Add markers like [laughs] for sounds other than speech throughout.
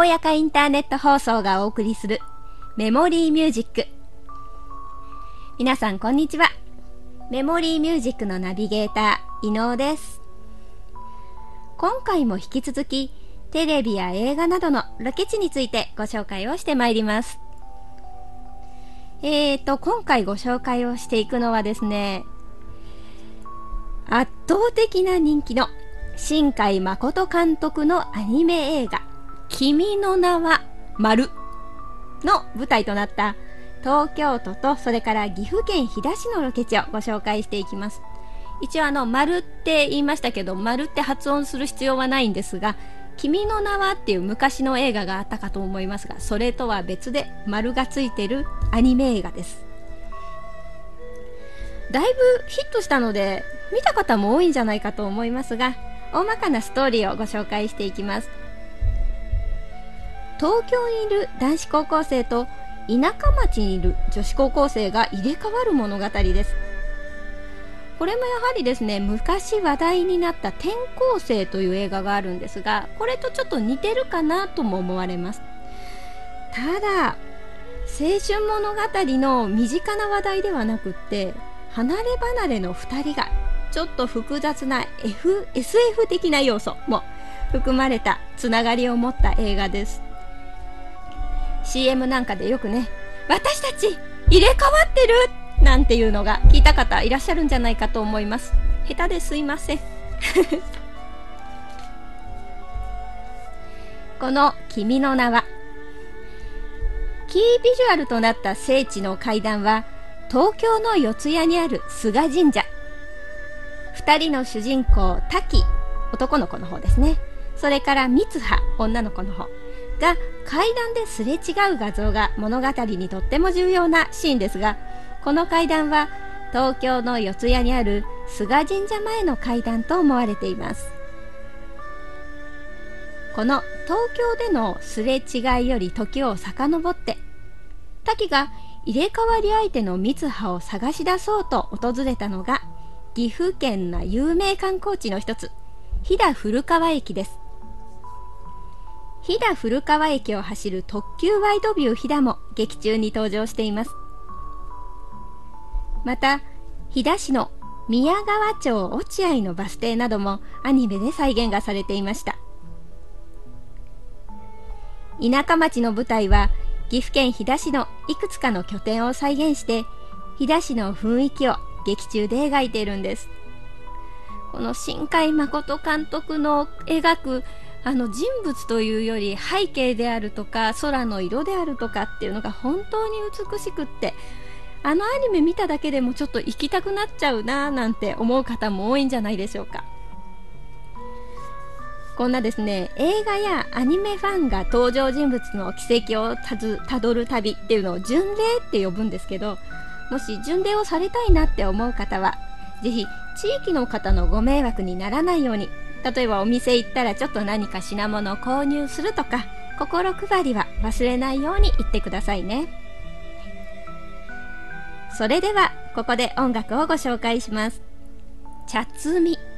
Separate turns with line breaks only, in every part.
おやかインターネット放送がお送りするメモリーミュージック。皆さんこんにちは。メモリーミュージックのナビゲーター、伊能です。今回も引き続き、テレビや映画などのロケ地についてご紹介をしてまいります。えーと、今回ご紹介をしていくのはですね、圧倒的な人気の新海誠監督のアニメ映画、君の名は丸の舞台となった東京都とそれから岐阜県飛騨市のロケ地をご紹介していきます。一応あの、丸って言いましたけど、丸って発音する必要はないんですが、君の名はっていう昔の映画があったかと思いますが、それとは別で丸がついてるアニメ映画です。だいぶヒットしたので、見た方も多いんじゃないかと思いますが、大まかなストーリーをご紹介していきます。東京にいる男子高校生と田舎町にいる女子高校生が入れ替わる物語です。これもやはりですね、昔話題になった転校生という映画があるんですが、これとちょっと似てるかなとも思われます。ただ、青春物語の身近な話題ではなくって、離れ離れの2人がちょっと複雑な F SF 的な要素も含まれたつながりを持った映画です CM なんかでよくね私たち入れ替わってるなんていうのが聞いた方いらっしゃるんじゃないかと思います。下手ですいません。[laughs] この「君の名は」キービジュアルとなった聖地の階段は東京の四谷にある菅神社。二人の主人公、滝、男の子の方ですね。それから三葉、女の子の方。が階段ですれ違う画像が物語にとっても重要なシーンですが、この階段は東京の四谷にある菅神社前の階段と思われています。この東京でのすれ違いより時を遡って、滝が入れ替わり相手の三葉を探し出そうと訪れたのが岐阜県の有名観光地の一つ飛騨古川駅です飛騨古川駅を走る特急ワイドビュー飛騨も劇中に登場しています。また飛騨市の宮川町落合のバス停などもアニメで再現がされていました。田舎町の舞台は岐阜県飛騨市のいくつかの拠点を再現して飛騨市の雰囲気を劇中で描いているんです。この新海誠監督の描くあの人物というより背景であるとか空の色であるとかっていうのが本当に美しくってあのアニメ見ただけでもちょっと行きたくなっちゃうなーなんて思う方も多いんじゃないでしょうか。こんなですね映画やアニメファンが登場人物の軌跡をたどる旅っていうのを巡礼って呼ぶんですけどもし巡礼をされたいなって思う方は、ぜひ地域の方のご迷惑にならないように、例えばお店行ったらちょっと何か品物を購入するとか、心配りは忘れないように言ってくださいね。それでは、ここで音楽をご紹介します。茶摘み。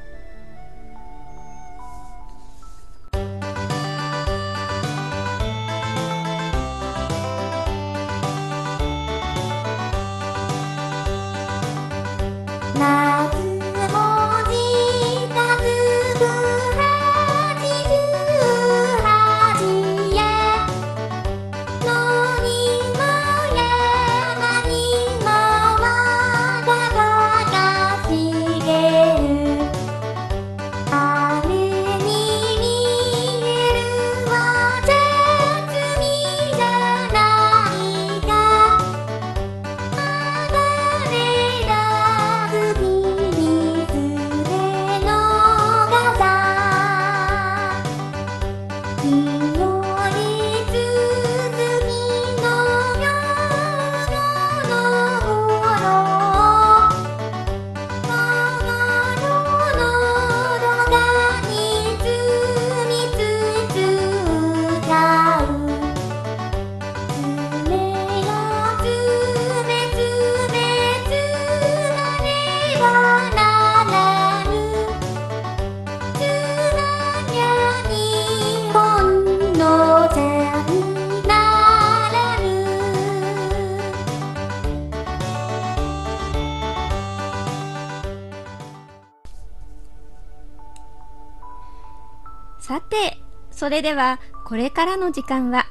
それではこれからの時間は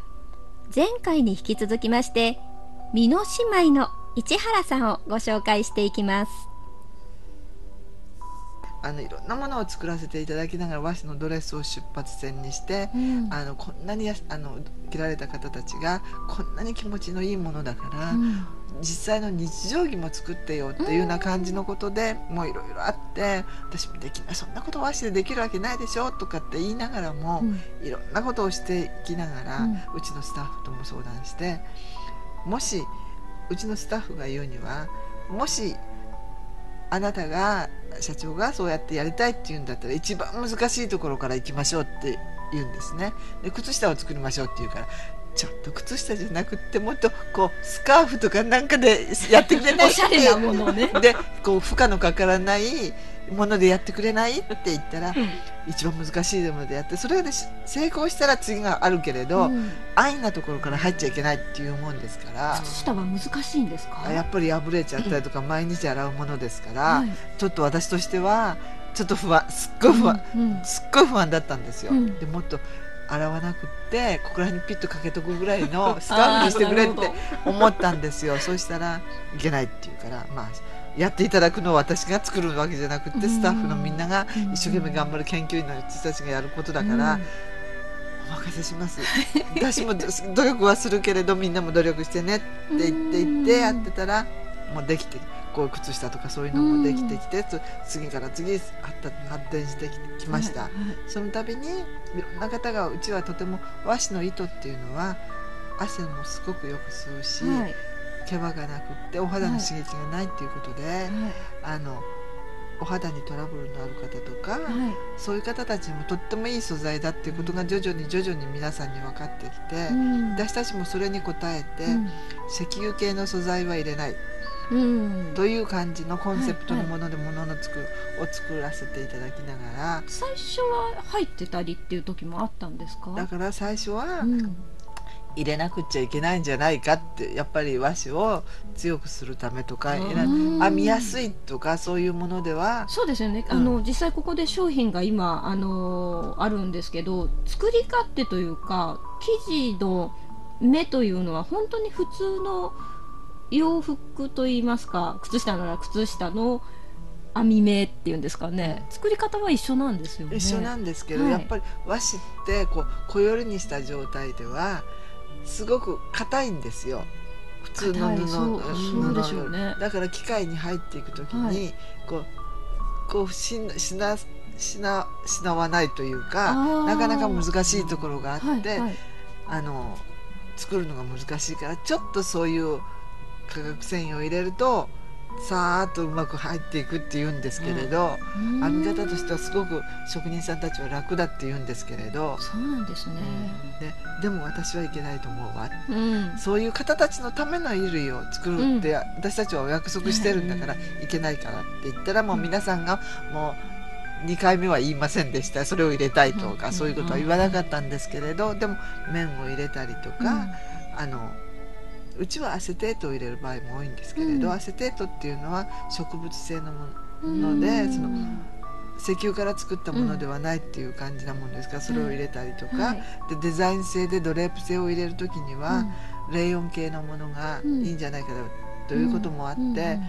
前回に引き続きまして美濃姉妹の市原さんをご紹介していきます。
あのいろんなものを作らせていただきながら和紙のドレスを出発点にして、
うん。
あのこんなにやあの着られた方たちがこんなに気持ちのいいものだから、
うん。
実際の日常着も作ってよっていうような感じのことで、もういろいろあって私もできないそんなこと和紙でできるわけないでしょとかって言いながらも、
うん。
いろんなことをしていきながら、
う
うんちのスタッフとも相談してもしうちのスタッフが言うにはもしあなたが社長がそうやってやりたいって言うんだったら一番難しいところから行きましょうって言うんですね。で靴下を作りましょうって言うからちょっと靴下じゃなくってもっとこうスカーフとかなんかでやってくれない
おしゃれなものをね。
でこう負荷のかからないものでやってくれない？って言ったら、一番難しいものでやってそれでし成功したら次があるけれど、
うん。
安易なところから入っちゃいけないっていうもんですから
靴下は難しいんですか？
やっぱり破れちゃったりとか毎日洗うものですから、
はい
ちょっと私としてはちょっと不安すっごい不安、すっごい不安だったんですよ、
うん。
でもっと洗わなくってここら辺にピッとかけとくぐらいの [laughs] スカーフにしてくれって思ったんですよ。そしたらいけないっていうからまあやっていただくのを私が作るわけじゃなくってスタッフのみんなが
うん。
一生懸命頑張る研究員の人たちがやることだから、お任せします。私も努力はするけれどみんなも努力してねって言って言ってやってたらもうできてこう靴下とかそういうのもできてきて、つ次から次へ発展してききました、
はい。
その度にいろんな方がうちはとても和紙の糸っていうのは汗もすごくよく吸うし、
はい
毛羽がなくってお肌の刺激がないっていうことで、
はい。
あのお肌にトラブルのある方とか、
はい。
そういう方たちにもとってもいい素材だっていうことが徐々に徐々に皆さんに分かってきて、
うん。
私たちもそれに応えて、石油系の素材は入れない。
うん。
という感じのコンセプトのものでものの作るを作らせていただきながら。
最初は入ってたりっていう時もあったんですか？
だから最初は
うん
入れなくっちゃいけないんじゃないかってやっぱり和紙を強くするためとか
うん。
編みやすいとかそういうものでは
そうですよね、
うん。
あの実際ここで商品が今、あのあるんですけど作り勝手というか生地の目というのは本当に普通の洋服といいますか靴下なら靴下の編み目っていうんですかね。作り方は一緒なんですよね。
一緒なんですけど、
はい。
やっぱり和紙ってこう小よりにした状態ではすごく硬いんですよ。普通の布。
でしょうね。
だから機械に入っていく時に、
はい。
こうこうしんしなしなしなわないという
あ
か
ー。
なかなか難しいところがあって、
はいはい。
あの作るのが難しいからちょっとそういう化学繊維を入れるとさーっとうまく入っていくっていうんですけれど、
うん。
編み方としてはすごく職人さんたちは楽だって言うんですけれど、
そうなんですね、
ででも私はいけないと思うわ
うん。
そういう方たちのための衣類を作るって、私たちはお約束してるんだからいけないからって言ったらもう皆さんがもう2回目は言いませんでした。それを入れたいとか、
うん。
そういうことは言わなかったんですけれどでも麺を入れたりとか、あのうちはアセテートを入れる場合も多いんですけれど、
うん。
アセテートっていうのは植物性のも
うん
ので、
うん。
その石油から作ったものではないっていう感じなもんですか？ら、それを入れたりとか、
はい。
でデザイン性でドレープ性を入れる時には、レイヨン系のものがいいんじゃないかということもあって、
うんうん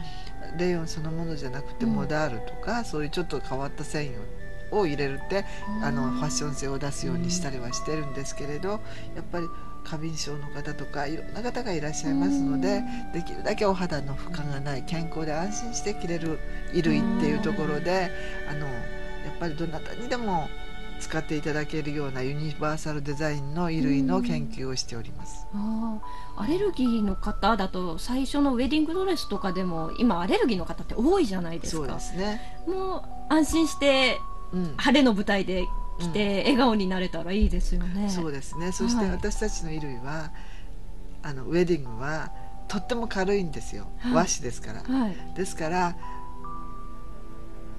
レイヨンそのものじゃなくて
うん。
モダールとか、そういうちょっと変わった繊維をを入れるってあのファッション性を出すようにしたりはしてるんですけれどやっぱり過敏症の方とかいろんな方がいらっしゃいますのでできるだけお肌の負荷がない健康で安心して着れる衣類っていうところであのやっぱりどなたにでも使っていただけるようなユニバーサルデザインの衣類の研究をしております。
あーアレルギーの方だと最初のウェディングドレスとかでも今アレルギーの方って多いじゃないです
そう
か
ですね。
もう安心して
うん。
晴れの舞台で来て笑顔になれたらいいですよね、
そうですね。そして
はい。
私たちの衣類は、あのウェディングはとっても軽いんですよ。
はい。
和紙ですから。
はい。
ですから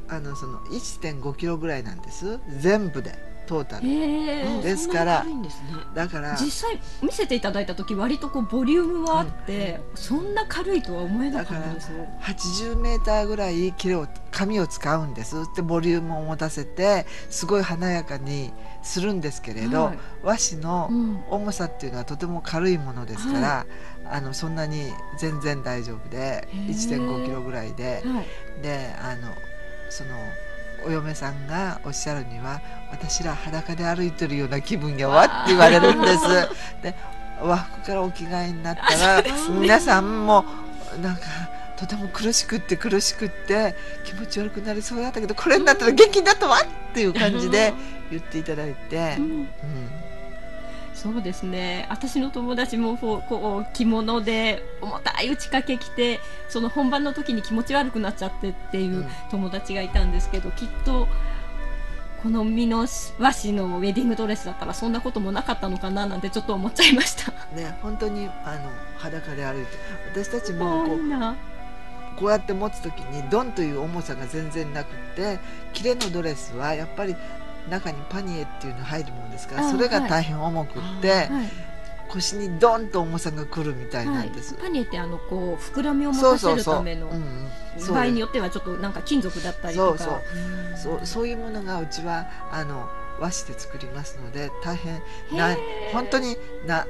あのその1.5キロぐらいなんです。全部でトータル。
へえ
ですから
ね
だから
実際見せていただいた時割とこうボリュームはあって、そんな軽いとは思えなかったです
80メーターぐらい切れを紙を使うんです。でボリュームを持たせてすごい華やかにするんですけれど、
はい。
和紙の
うん。
重さっていうのはとても軽いものですから、あのそんなに全然大丈夫で
へー。
1 5キロぐらいで。
はい。
であのそのお嫁さんがおっしゃるには私ら裸で歩いてるような気分やわって言われるんです。で和服からお着替えになったら、皆さんもなんかとても苦しくって苦しくって気持ち悪くなりそうだったけどこれになったら元気になったわっていう感じで言っていただいて、
うん。
うん
そうですね。私の友達もこう着物で重たい打ち掛け着てその本番の時に気持ち悪くなっちゃってっていううん。友達がいたんですけど、きっとこの美濃和紙のウェディングドレスだったらそんなこともなかったのかななんてちょっと思っちゃいました。
ね本当にあの裸で歩いて私たち
あ
もこ
うな
こうやって持つ時にドンという重さが全然なくってキレのドレスはやっぱり中にパニエっていうの入るもんですから
あ
それが
はい。
大変重くって、
はい。
腰にドンと重さがくるみたいな
はい
んです。
パニエってあのこう膨らみを持たせ。るための場合によってはちょっとなんか金属だったりとか。
そうそう。そうそういうものがうちはあの和紙で作りますので大変な本当にな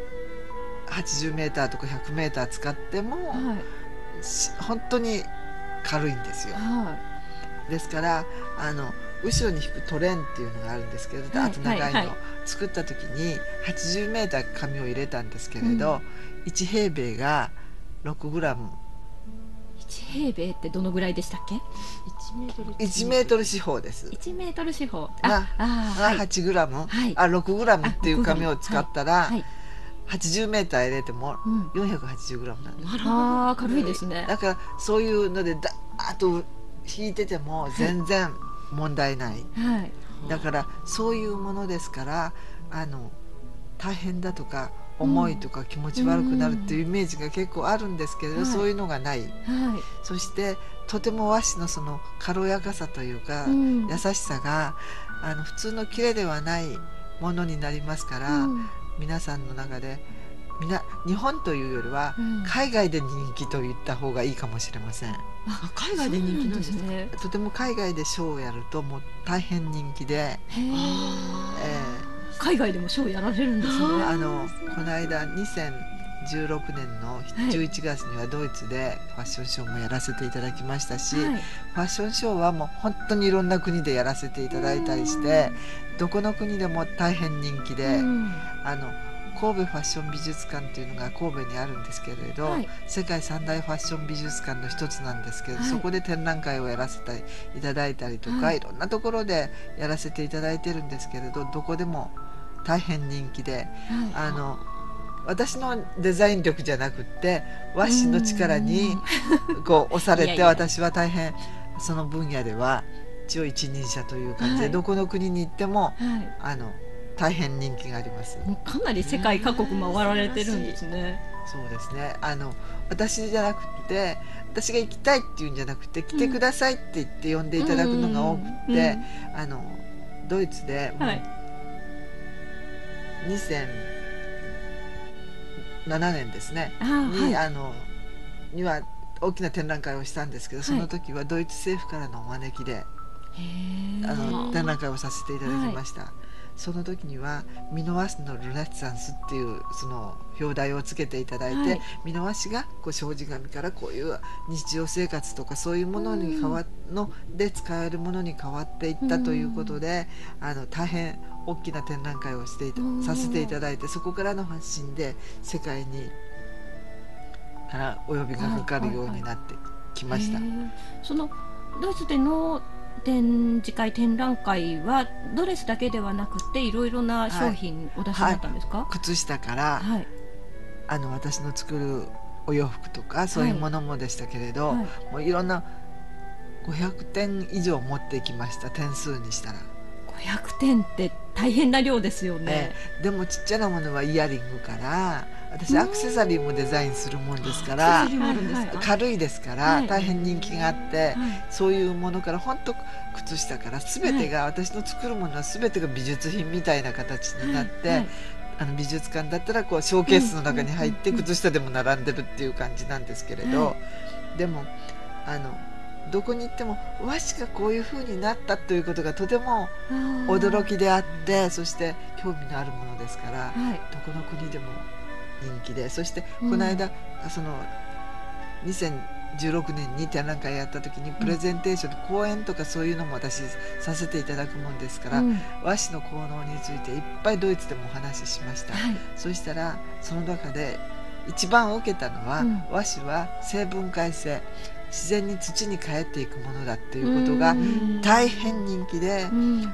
80メーターとか100メーター使っても、
はい。
し本当に軽いんですよ。
は
ですからあの後ろに引くトレンっていうのがあるんですけど、
はい
あと長いの、
はいはい。
作った時に80メーター紙を入れたんですけれど、1平米が6グラム。
い1平米ってどのぐらいでしたっけ？1メートル
1メートル四方です。
1メートル四方。
が
ああ
が
はい。
8グラム、
はい。
あ6グラムっていう紙を使ったら、
はい
80メーター入れても
うん。
480グラムなんです。
ああ軽いですね。
だからそういうのでだーっと引いてても全然問題ない。
はい。
だからそういうものですからあの大変だとか重いとか気持ち悪くなるっていうイメージが結構あるんですけれど、
はい。
そういうのがない。
はい。
そしてとても和紙のその軽やかさというか、
うん。
優しさがあの普通の綺麗ではないものになりますから、
うん。
皆さんの中でみな日本というよりは、
うん。
海外で人気と言った方がいいかもしれません。
あ海外で人気なんですね。
とても海外でショーをやるともう大変人気で、
へえ
え。
海外でもショーやられるんです
ー
ね。
あのこの間2016年の11月にはドイツでファッションショーもやらせていただきましたし、
はい。
ファッションショーはもう本当にいろんな国でやらせていただいたりしてどこの国でも大変人気で、
うん。
あの神戸ファッション美術館っていうのが神戸にあるんですけれど、
はい。
世界三大ファッション美術館の一つなんですけど、
はい。
そこで展覧会をやらせていただいたりとか、
はい。
い、ろんなところでやらせていただいてるんですけれどどこでも大変人気で
はい。
あの私のデザイン力じゃなくって和紙の力にこう押されて私は大変その分野では一応一人者という感じで、
はい。
どこの国に行っても
はい。
あの大変人気があります。
かなり世界各国回られてるんですね。
そうですね。あの私じゃなくて私が行きたいっていうんじゃなくて来てくださいって言って呼んでいただくのが多く
うん。
て、あのドイツでもう
はい。
2007年ですね、に,、
はい。
あのには大きな展覧会をしたんですけど、
はい。
その時はドイツ政府からのお招きであの展覧会をさせていただきました。その時には「ミノワスのルネッサンス」っていうその表題をつけていただいて、
はい。
ミノワシがこう障子紙からこういう日常生活とかそういうものに変わので使えるものに変わっていったということで、あの大変大きな展覧会をしていた
うん。
させていただいてそこからの発信で世界にからお呼びがかかるようになってきました。
へー。そのドイツでの展示会展覧会はドレスだけではなくていろいろな商品お出しになったんですか？
靴下から、
はい。
あの私の作るお洋服とかそういうものもでしたけれど、
はい。
もういろんな500点以上持ってきました点数にしたら、
500点って大変な量ですよね。
ね。でもちっちゃなものはイヤリングから私アクセサリーもデザインするもんですから軽いですから、
はい。
大変人気があって、
はい。
そういうものから本当靴下から全てが、私の作るものは全てが美術品みたいな形になって、
はい。
あの美術館だったらこうショーケースの中に入って靴下でも並んでるっていう感じなんですけれど、でもあのどこに行っても和紙がこういう風になったということがとても驚きであってそして興味のあるものですから、はい、どこの国でも人気でそしてこの間、うん、その2016年に展覧会やった時にプレゼンテーション、うん、講演とかそういうのも私させていただくもんですから、うん、和紙の効能についていっぱいドイツでもお話ししました、はい、そしたらその中で一番受けたのは、和紙は成分解性自然に土に帰っていくものだっていうことが大変人気で、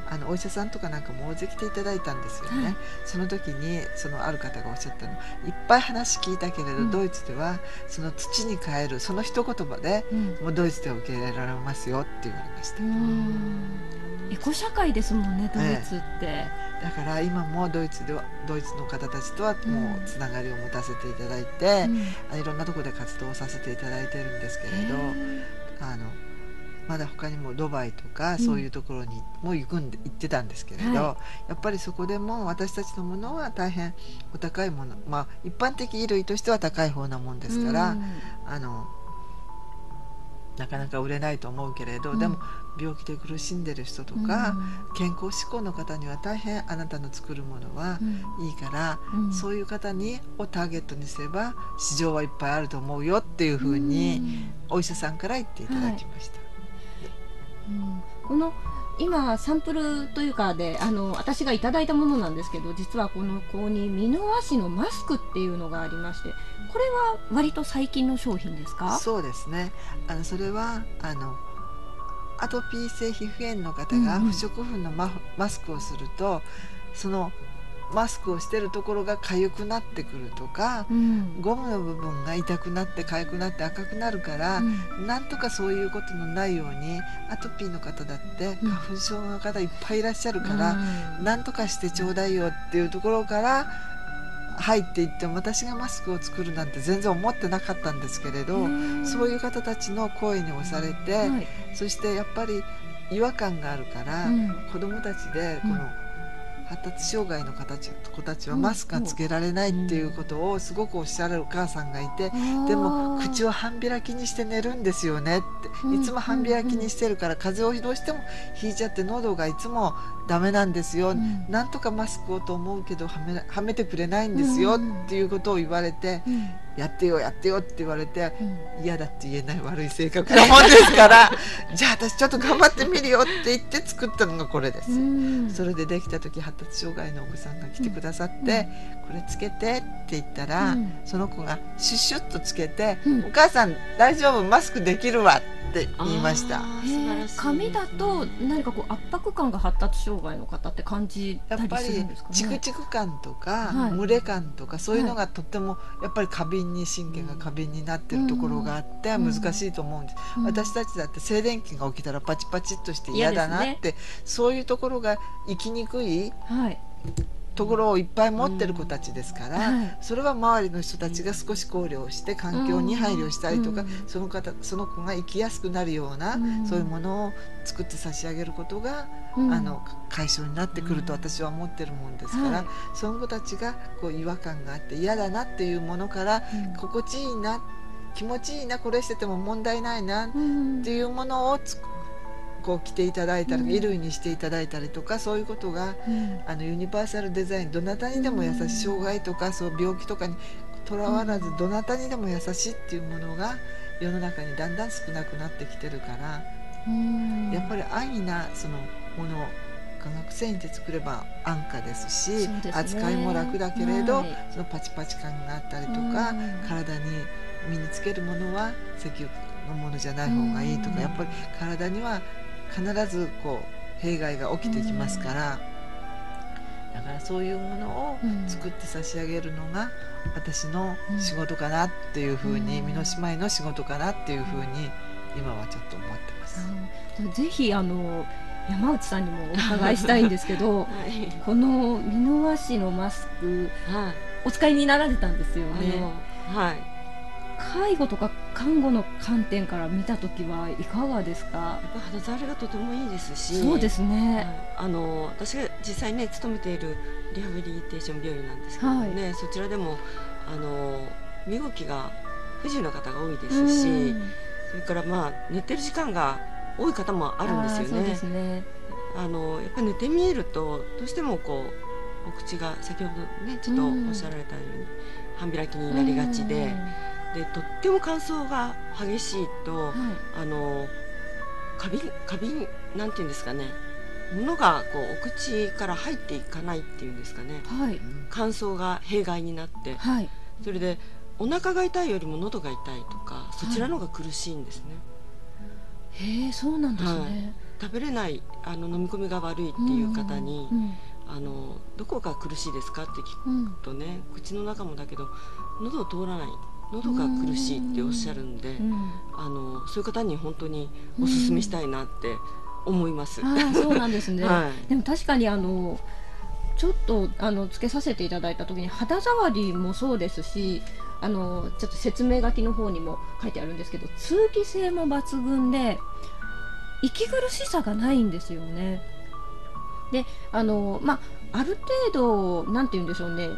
あのお医者さんとかなんかも大勢来ていただいたんですよね、はい、その時にそのある方がおっしゃったの。いっぱい話聞いたけれど、うん、ドイツではその土に帰るその一言葉で、うん、もうドイツで受け入れられますよって言われました。
エコ社会ですもんねドイツって、
ええ、だから今もドイツではドイツの方たちとはもうつながりを持たせていただいて、うん、いろんなところで活動させていただいてるんですけれどあのまだ他にもドバイとかそういうところにも行くんで行ってたんですけれど、はい、やっぱりそこでも私たちのものは大変お高いものまあ一般的衣類としては高い方なもんですから、うん、あのなかなか売れないと思うけれど、うん、でも病気で苦しんでる人とか、うん、健康志向の方には大変あなたの作るものはいいから、うん、そういう方にをターゲットにすれば市場はいっぱいあると思うよっていうふうにお医者さんから言っていただきました。はい、
この今サンプルというかであの私がいただいたものなんですけど実はこの子に美濃和紙のマスクっていうのがありましてこれは割と最近の商品ですか？
そうですね。あのそれはあのアトピー性皮膚炎の方が不織布のマ,、マスクをするとそのマスクをしてるところが痒くなってくるとか、うん、ゴムの部分が痛くなって痒くなって赤くなるから、うん、なんとかそういうことのないようにアトピーの方だって花粉症の方いっぱいいらっしゃるから、うん、なんとかしてちょうだいよっていうところから入っていって私がマスクを作るなんて全然思ってなかったんですけれどそういう方たちの声に押されて、はい、そしてやっぱり違和感があるから、うん、子どもたちでこの、発達障害の子たちはマスクがつけられないっていうことをすごくおっしゃるお母さんがいて、でも口を半開きにして寝るんですよねって。いつも半開きにしてるから風邪をどうしてもひいちゃって喉がいつもダメなんですよ、なんとかマスクをと思うけどはめはめてくれないんですよっていうことを言われて、やってよやってよって言われて、うん、嫌だって言えない悪い性格なもんですから [laughs] じゃあ私ちょっと頑張ってみるよって言って作ったのがこれです、それでできた時発達障害のお子さんが来てくださって、これつけてって言ったら、その子がシュッシュッとつけて、お母さん大丈夫マスクできるわって言いました。
紙だと何かこう圧迫感が発達障害の方って感じたりするんですか、ね、
やっぱりチクチク感とか、はい、蒸れ感とかそういうのがとってもやっぱり過敏に神経が過敏になってるところがあって難しいと思うんです、うん、私たちだって静電気が起きたらパチパチっとして嫌だなって、ね、そういうところが生きにくい、はいところをいっぱい持ってる子たちですから、うん。はい、それは周りの人たちが少し考慮して環境に配慮したりとか、うん、その方その子が生きやすくなるような、うん、そういうものを作って差し上げることが、あの解消になってくると私は思ってるもんですから、はい、その子たちがこう違和感があって嫌だなっていうものから、心地いいな気持ちいいなこれしてても問題ないなっていうものを作こう着ていただいたり、衣類にしていただいたりとかそういうことが、あのユニバーサルデザインどなたにでも優しい障害とかそう病気とかにとらわらずどなたにでも優しいっていうものが世の中にだんだん少なくなってきてるから、やっぱり安易なそのもの化学繊維で作れば安価ですし、ね、扱いも楽だけれど、はい、そのパチパチ感があったりとか体に身につけるものは石油のものじゃない方がいいとかやっぱり体には必ずこう弊害が起きてきますから、だからそういうものを作って差し上げるのが私の仕事かなっていうふうに、身の姉妹の仕事かなっていうふうに今はちょっと思ってます。
ぜひあの山内さんにもお伺いしたいんですけど、[laughs] はい、この箕輪市のマスク、はい、お使いになられたんですよね。はい。介護とか看護の観点から見た時はいかがですか？や
っぱ肌触りがとてもいいですし
そうですね、
はい、あの私が実際ね勤めているリハビリテーション病院なんですけどね、はい、そちらでもあの身動きが不自由な方が多いですしそれからまあ寝てる時間が多い方もあるんですよね。
そうですね。
あのやっぱり寝てみえるとどうしてもこうお口が先ほどねちょっとおっしゃられたように半開きになりがちで、でとっても乾燥が激しいと、
はい。
あの過敏過敏なんていうんですかね。物がこうお口から入っていかないっていうんですかね。
はい。
乾燥が弊害になって。
はい。
それでお腹が痛いよりも喉が痛いとかそちらの方が苦しいんですね、
へえそうなんですね、
食べれないあの飲み込みが悪いっていう方に、
うん
あのどこが苦しいですかって聞く
うん。
とね口の中もだけど喉を通らない喉が苦しいっておっしゃるんで、
うん。
あのそういう方に本当にお勧めしたいなって思います。
ああそうなんですね、[laughs]
はい。
でも確かにあのちょっとあのつけさせていただいた時に肌触りもそうですしあのちょっと説明書きの方にも書いてあるんですけど通気性も抜群で息苦しさがないんですよね。であのまあある程度なんて言うんでしょうね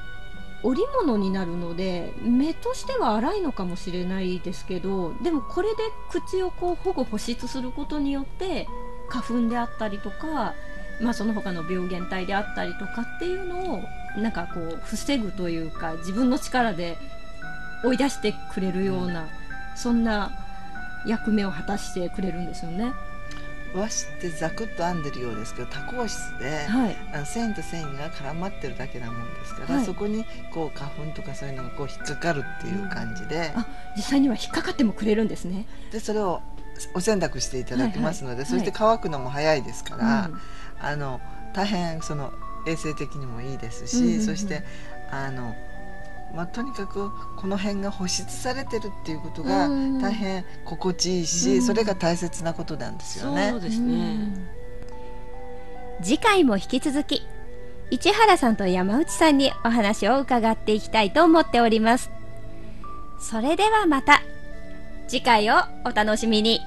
織物になるので目としては粗いのかもしれないですけどでもこれで口をこう保護保湿することによって花粉であったりとか、まあ、その他の病原体であったりとかっていうのをなんかこう防ぐというか自分の力で追い出してくれるような、そんな役目を果たしてくれるんですよね。
和紙ってザクッと編んでるようですけど多孔質で、
はい、
あの繊維と繊維が絡まってるだけなもんですから、
はい。
そこにこう花粉とかそういうのがこう引っかかるっていう感じで、
あ実際には引っかかってもくれるんですね。
でそれをお洗濯していただきますので、
はいはい
そして乾くのも早いですから、
うん。
あの大変その衛生的にもいいですし、
うんうんうん。
そしてあの、まあ、とにかくこの辺が保湿されてるっていうことが
うん。
大変心地いいし、
うん。
それが大切なことなんですよね。
そうですね。
次回も引き続き市原さんと山内さんにお話を伺っていきたいと思っております。それではまた次回をお楽しみに